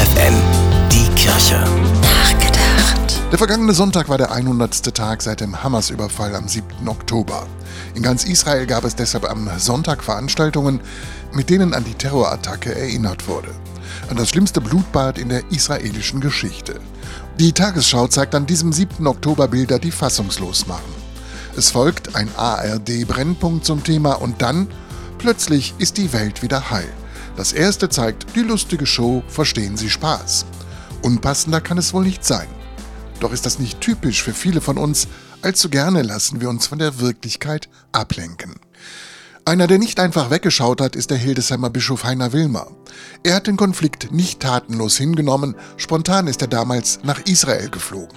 FFN, die Kirche. Nachgedacht. Der vergangene Sonntag war der 100. Tag seit dem Hamas-Überfall am 7. Oktober. In ganz Israel gab es deshalb am Sonntag Veranstaltungen, mit denen an die Terrorattacke erinnert wurde. An das schlimmste Blutbad in der israelischen Geschichte. Die Tagesschau zeigt an diesem 7. Oktober Bilder, die fassungslos machen. Es folgt ein ARD-Brennpunkt zum Thema und dann, plötzlich ist die Welt wieder heil. Das erste zeigt die lustige Show Verstehen Sie Spaß. Unpassender kann es wohl nicht sein. Doch ist das nicht typisch für viele von uns, allzu gerne lassen wir uns von der Wirklichkeit ablenken. Einer, der nicht einfach weggeschaut hat, ist der Hildesheimer Bischof Heiner Wilmer. Er hat den Konflikt nicht tatenlos hingenommen, spontan ist er damals nach Israel geflogen.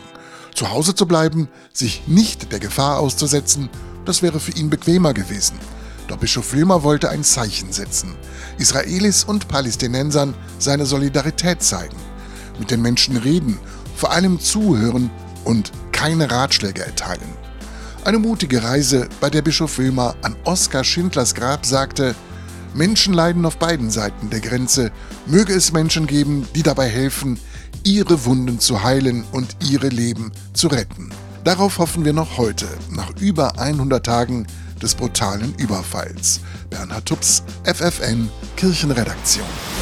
Zu Hause zu bleiben, sich nicht der Gefahr auszusetzen, das wäre für ihn bequemer gewesen. Doch Bischof Wilmer wollte ein Zeichen setzen, Israelis und Palästinensern seine Solidarität zeigen, mit den Menschen reden, vor allem zuhören und keine Ratschläge erteilen. Eine mutige Reise, bei der Bischof Wilmer an Oskar Schindlers Grab sagte, Menschen leiden auf beiden Seiten der Grenze, möge es Menschen geben, die dabei helfen, ihre Wunden zu heilen und ihre Leben zu retten. Darauf hoffen wir noch heute, nach über 100 Tagen des brutalen Überfalls. Bernhard Tups, FFN, Kirchenredaktion.